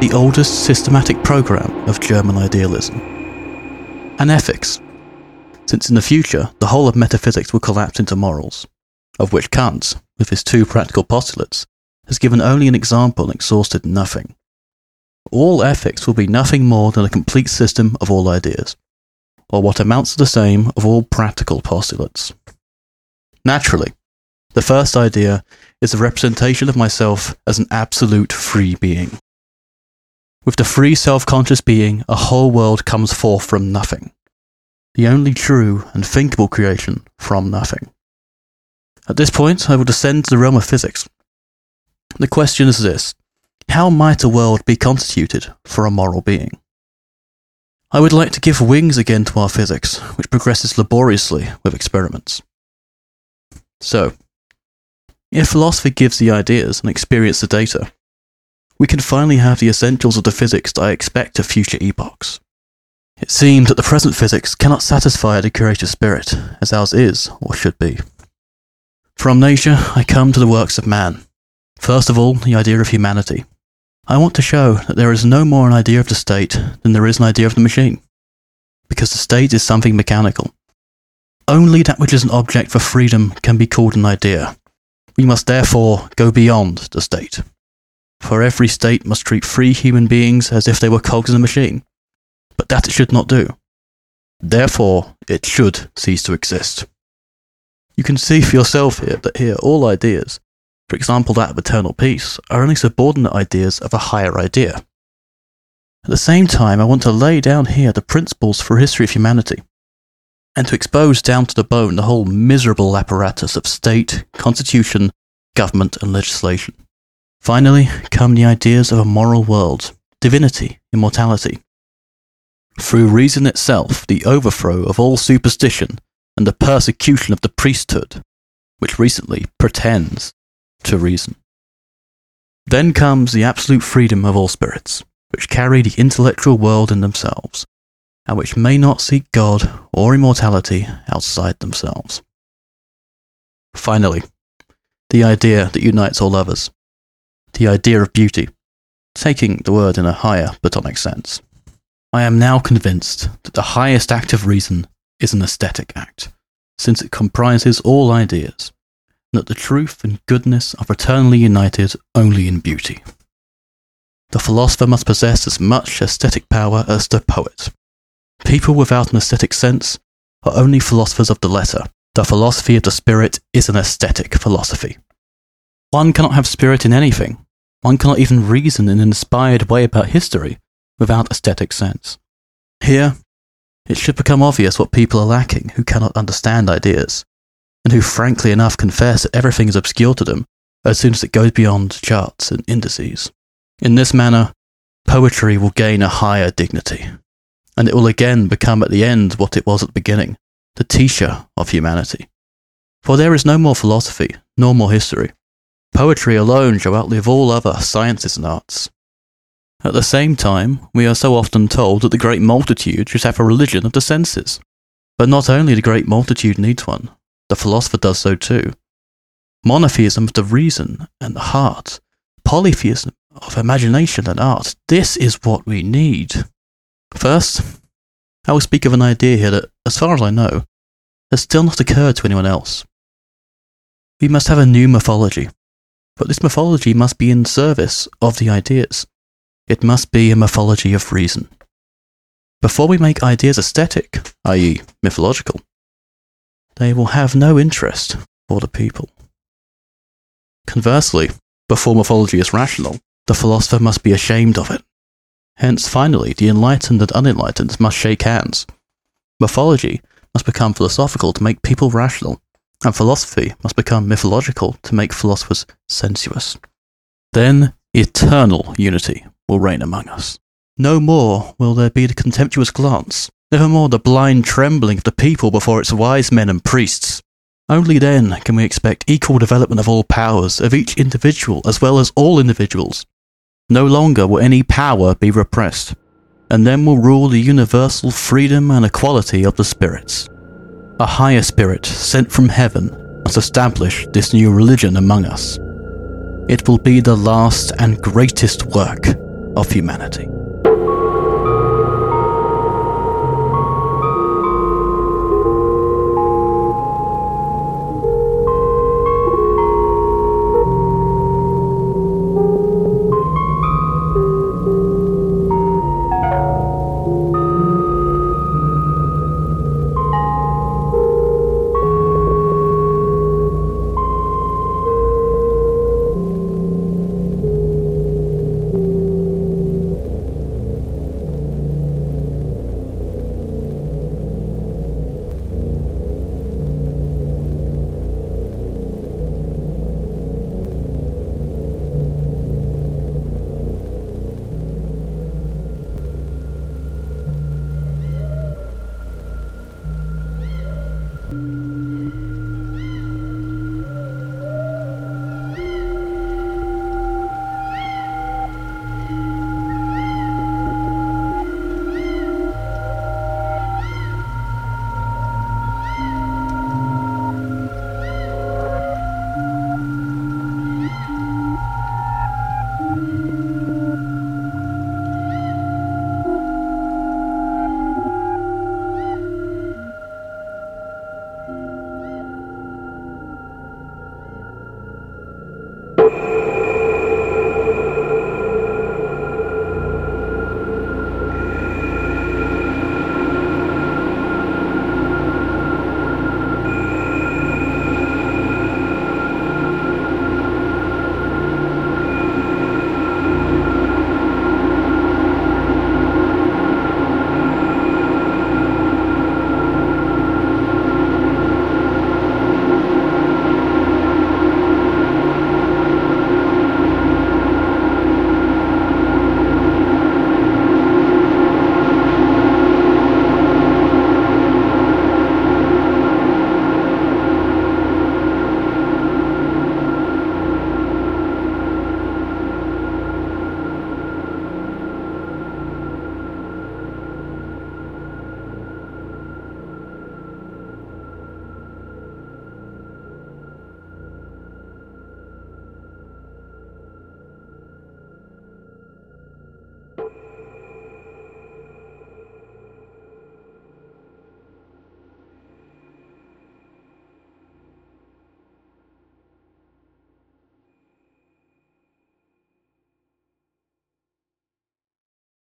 the oldest systematic program of German idealism. And ethics, since in the future the whole of metaphysics will collapse into morals, of which Kant, with his two practical postulates, has given only an example and exhausted nothing. All ethics will be nothing more than a complete system of all ideas, or what amounts to the same of all practical postulates. Naturally, the first idea is the representation of myself as an absolute free being. With the free self conscious being, a whole world comes forth from nothing. The only true and thinkable creation from nothing. At this point, I will descend to the realm of physics. The question is this How might a world be constituted for a moral being? I would like to give wings again to our physics, which progresses laboriously with experiments. So, if philosophy gives the ideas and experience the data, we can finally have the essentials of the physics that I expect of future epochs. It seems that the present physics cannot satisfy the creative spirit, as ours is or should be. From nature, I come to the works of man. First of all, the idea of humanity. I want to show that there is no more an idea of the state than there is an idea of the machine, because the state is something mechanical. Only that which is an object for freedom can be called an idea, we must therefore go beyond the state. For every state must treat free human beings as if they were cogs in a machine. But that it should not do. Therefore, it should cease to exist. You can see for yourself here that here all ideas, for example that of eternal peace, are only subordinate ideas of a higher idea. At the same time, I want to lay down here the principles for history of humanity, and to expose down to the bone the whole miserable apparatus of state, constitution, government, and legislation. Finally, come the ideas of a moral world, divinity, immortality. Through reason itself, the overthrow of all superstition and the persecution of the priesthood, which recently pretends to reason. Then comes the absolute freedom of all spirits, which carry the intellectual world in themselves, and which may not seek God or immortality outside themselves. Finally, the idea that unites all others, the idea of beauty, taking the word in a higher Platonic sense. I am now convinced that the highest act of reason is an aesthetic act, since it comprises all ideas, and that the truth and goodness are eternally united only in beauty. The philosopher must possess as much aesthetic power as the poet, People without an aesthetic sense are only philosophers of the letter. The philosophy of the spirit is an aesthetic philosophy. One cannot have spirit in anything. One cannot even reason in an inspired way about history without aesthetic sense. Here, it should become obvious what people are lacking who cannot understand ideas, and who frankly enough confess that everything is obscure to them as soon as it goes beyond charts and indices. In this manner, poetry will gain a higher dignity and it will again become at the end what it was at the beginning the teacher of humanity. For there is no more philosophy, nor more history. Poetry alone shall outlive all other sciences and arts. At the same time, we are so often told that the great multitude should have a religion of the senses. But not only the great multitude needs one, the philosopher does so too. Monotheism of the reason and the heart, polytheism of imagination and art, this is what we need. First, I will speak of an idea here that, as far as I know, has still not occurred to anyone else. We must have a new mythology, but this mythology must be in service of the ideas. It must be a mythology of reason. Before we make ideas aesthetic, i.e., mythological, they will have no interest for the people. Conversely, before mythology is rational, the philosopher must be ashamed of it. Hence, finally, the enlightened and unenlightened must shake hands. Mythology must become philosophical to make people rational, and philosophy must become mythological to make philosophers sensuous. Then eternal unity will reign among us. No more will there be the contemptuous glance, never more the blind trembling of the people before its wise men and priests. Only then can we expect equal development of all powers, of each individual as well as all individuals, no longer will any power be repressed, and then will rule the universal freedom and equality of the spirits. A higher spirit sent from heaven must establish this new religion among us. It will be the last and greatest work of humanity.